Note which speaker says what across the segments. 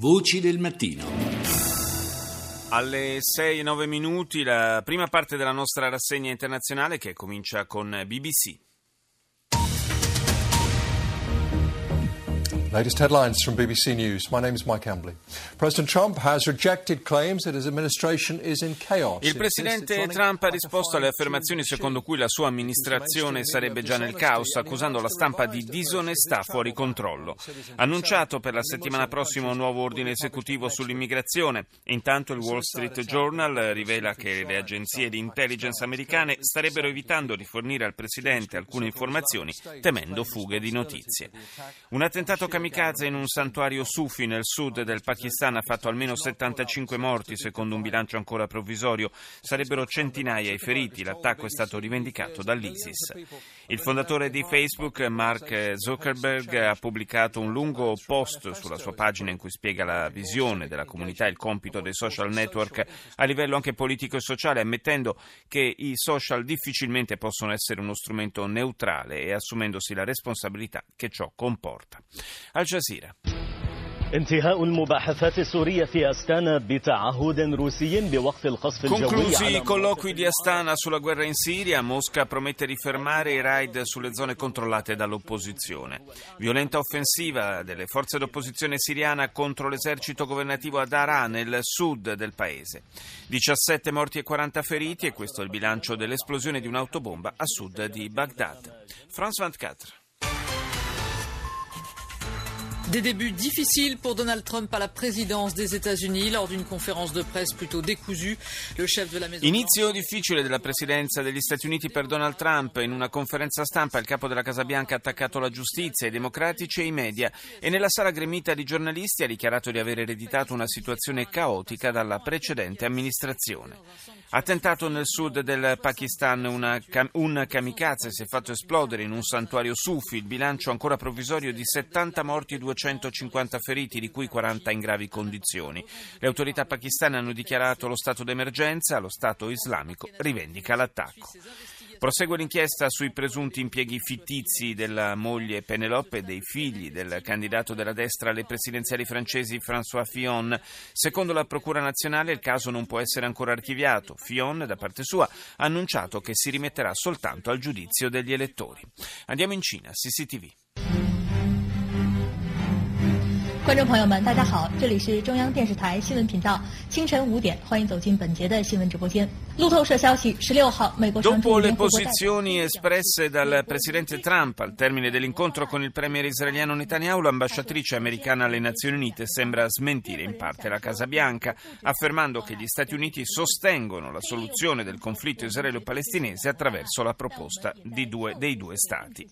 Speaker 1: Voci del mattino.
Speaker 2: Alle 6-9 minuti la prima parte della nostra rassegna internazionale che comincia con BBC.
Speaker 3: Latest headlines from BBC News. My name is Mike Ambley. President Trump has rejected claims that his administration is in chaos.
Speaker 2: Il presidente Trump ha risposto alle affermazioni secondo cui la sua amministrazione sarebbe già nel caos, accusando la stampa di disonestà fuori controllo. Annunciato per la settimana prossima un nuovo ordine esecutivo sull'immigrazione. Intanto il Wall Street Journal rivela che le agenzie di intelligence americane starebbero evitando di fornire al presidente alcune informazioni, temendo fughe di notizie. Un attentato kamikaze in un santuario sufi nel sud del Pakistan ha fatto almeno 75 morti, secondo un bilancio ancora provvisorio. Sarebbero centinaia i feriti. L'attacco è stato rivendicato dall'ISIS. Il fondatore di Facebook, Mark Zuckerberg, ha pubblicato un lungo post sulla sua pagina in cui spiega la visione della comunità e il compito dei social network a livello anche politico e sociale, ammettendo che i social difficilmente possono essere uno strumento neutrale e assumendosi la responsabilità che ciò comporta. Al Jazeera.
Speaker 4: انتهاء المباحثات السورية في أستانا بتعهد روسي بوقف القصف الجوي
Speaker 2: Conclusi
Speaker 4: على
Speaker 2: i colloqui di Astana sulla guerra in Siria, Mosca promette di fermare i raid sulle zone controllate dall'opposizione. Violenta offensiva delle forze d'opposizione siriana contro l'esercito governativo ad Arà, nel sud del paese. 17 morti e 40 feriti e questo è il bilancio dell'esplosione di un'autobomba a sud di Baghdad. France 24.
Speaker 5: Des débuts difficiles pour Donald Trump à la présidence des États-Unis lors d'une conférence de presse plutôt décousue. Le chef de la Maison
Speaker 2: Inizio difficile della presidenza degli Stati Uniti per Donald Trump. In una conferenza stampa il capo della Casa Bianca ha attaccato la giustizia, i democratici e i media e nella sala gremita di giornalisti ha dichiarato di aver ereditato una situazione caotica dalla precedente amministrazione. Attentato nel sud del Pakistan, una, un kamikaze si è fatto esplodere in un santuario sufi, il bilancio ancora provvisorio di 70 morti e 250 feriti, di cui 40 in gravi condizioni. Le autorità pakistane hanno dichiarato lo stato d'emergenza, lo Stato islamico rivendica l'attacco. Prosegue l'inchiesta sui presunti impieghi fittizi della moglie Penelope e dei figli del candidato della destra alle presidenziali francesi François Fillon. Secondo la Procura nazionale il caso non può essere ancora archiviato. Fillon, da parte sua, ha annunciato che si rimetterà soltanto al giudizio degli elettori. Andiamo in Cina, CCTV.
Speaker 6: 观众朋友们，大家好，这里是中央电视台新闻频道，清晨五点，欢迎走进本节的新闻直播间。路透社消息，十六号，美国常
Speaker 2: Dopo
Speaker 6: 驻
Speaker 2: le
Speaker 6: 联合国代表
Speaker 2: posizioni espresse dal presidente Trump al termine dell'incontro con il premier israeliano Netanyahu, l'ambasciatrice americana alle Nazioni Unite sembra smentire in parte la Casa Bianca, affermando che gli Stati Uniti sostengono la soluzione del conflitto israelo-palestinese attraverso la proposta di due, dei due Stati.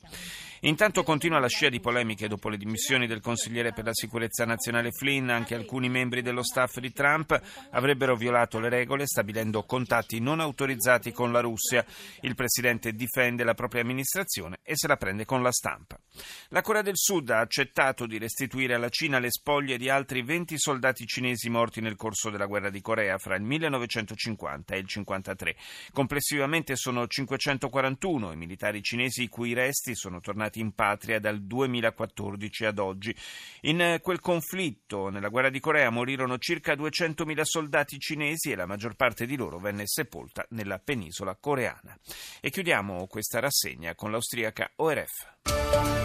Speaker 2: Intanto continua la scia di polemiche dopo le dimissioni del consigliere per la sicurezza nazionale Flynn. Anche alcuni membri dello staff di Trump avrebbero violato le regole stabilendo contatti non autorizzati con la Russia. Il presidente difende la propria amministrazione e se la prende con la stampa. La Corea del Sud ha accettato di restituire alla Cina le spoglie di altri 20 soldati cinesi morti nel corso della guerra di Corea fra il 1950 e il 1953. Complessivamente sono 541 i militari cinesi i cui resti sono tornati in patria dal 2014 ad oggi. In quel conflitto, nella guerra di Corea, morirono circa 200.000 soldati cinesi e la maggior parte di loro venne sepolta nella penisola coreana. E chiudiamo questa rassegna con l'austriaca ORF.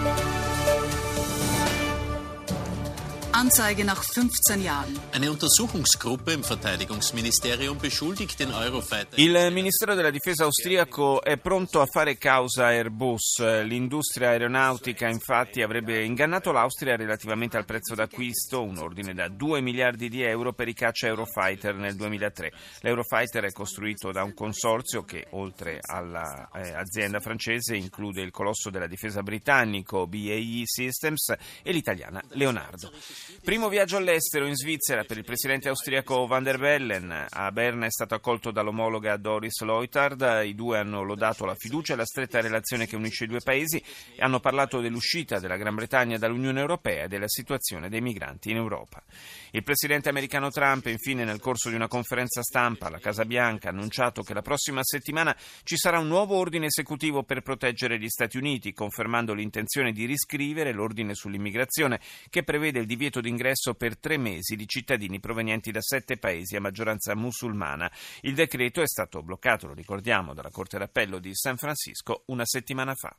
Speaker 7: Anzeige nach 15 Jahren.
Speaker 1: Eine Untersuchungsgruppe im Verteidigungsministerium beschuldigt den Eurofighter.
Speaker 2: Il Ministero della Difesa austriaco è pronto a fare causa a Airbus. L'industria aeronautica infatti avrebbe ingannato l'Austria relativamente al prezzo d'acquisto, un ordine da 2 miliardi di euro per i caccia Eurofighter nel 2003. L'Eurofighter è costruito da un consorzio che oltre all'azienda francese include il colosso della difesa britannico BAE Systems e l'italiana Leonardo. Primo viaggio all'estero in Svizzera per il presidente austriaco Van der Bellen. A Berna è stato accolto dall'omologa Doris Leutard. I due hanno lodato la fiducia e la stretta relazione che unisce i due paesi e hanno parlato dell'uscita della Gran Bretagna dall'Unione Europea e della situazione dei migranti in Europa. Il presidente americano Trump, infine, nel corso di una conferenza stampa alla Casa Bianca, ha annunciato che la prossima settimana ci sarà un nuovo ordine esecutivo per proteggere gli Stati Uniti, confermando l'intenzione di riscrivere l'ordine sull'immigrazione che prevede il divieto d'ingresso per tre mesi di cittadini provenienti da sette paesi a maggioranza musulmana. Il decreto è stato bloccato, lo ricordiamo, dalla Corte d'Appello di San Francisco una settimana fa.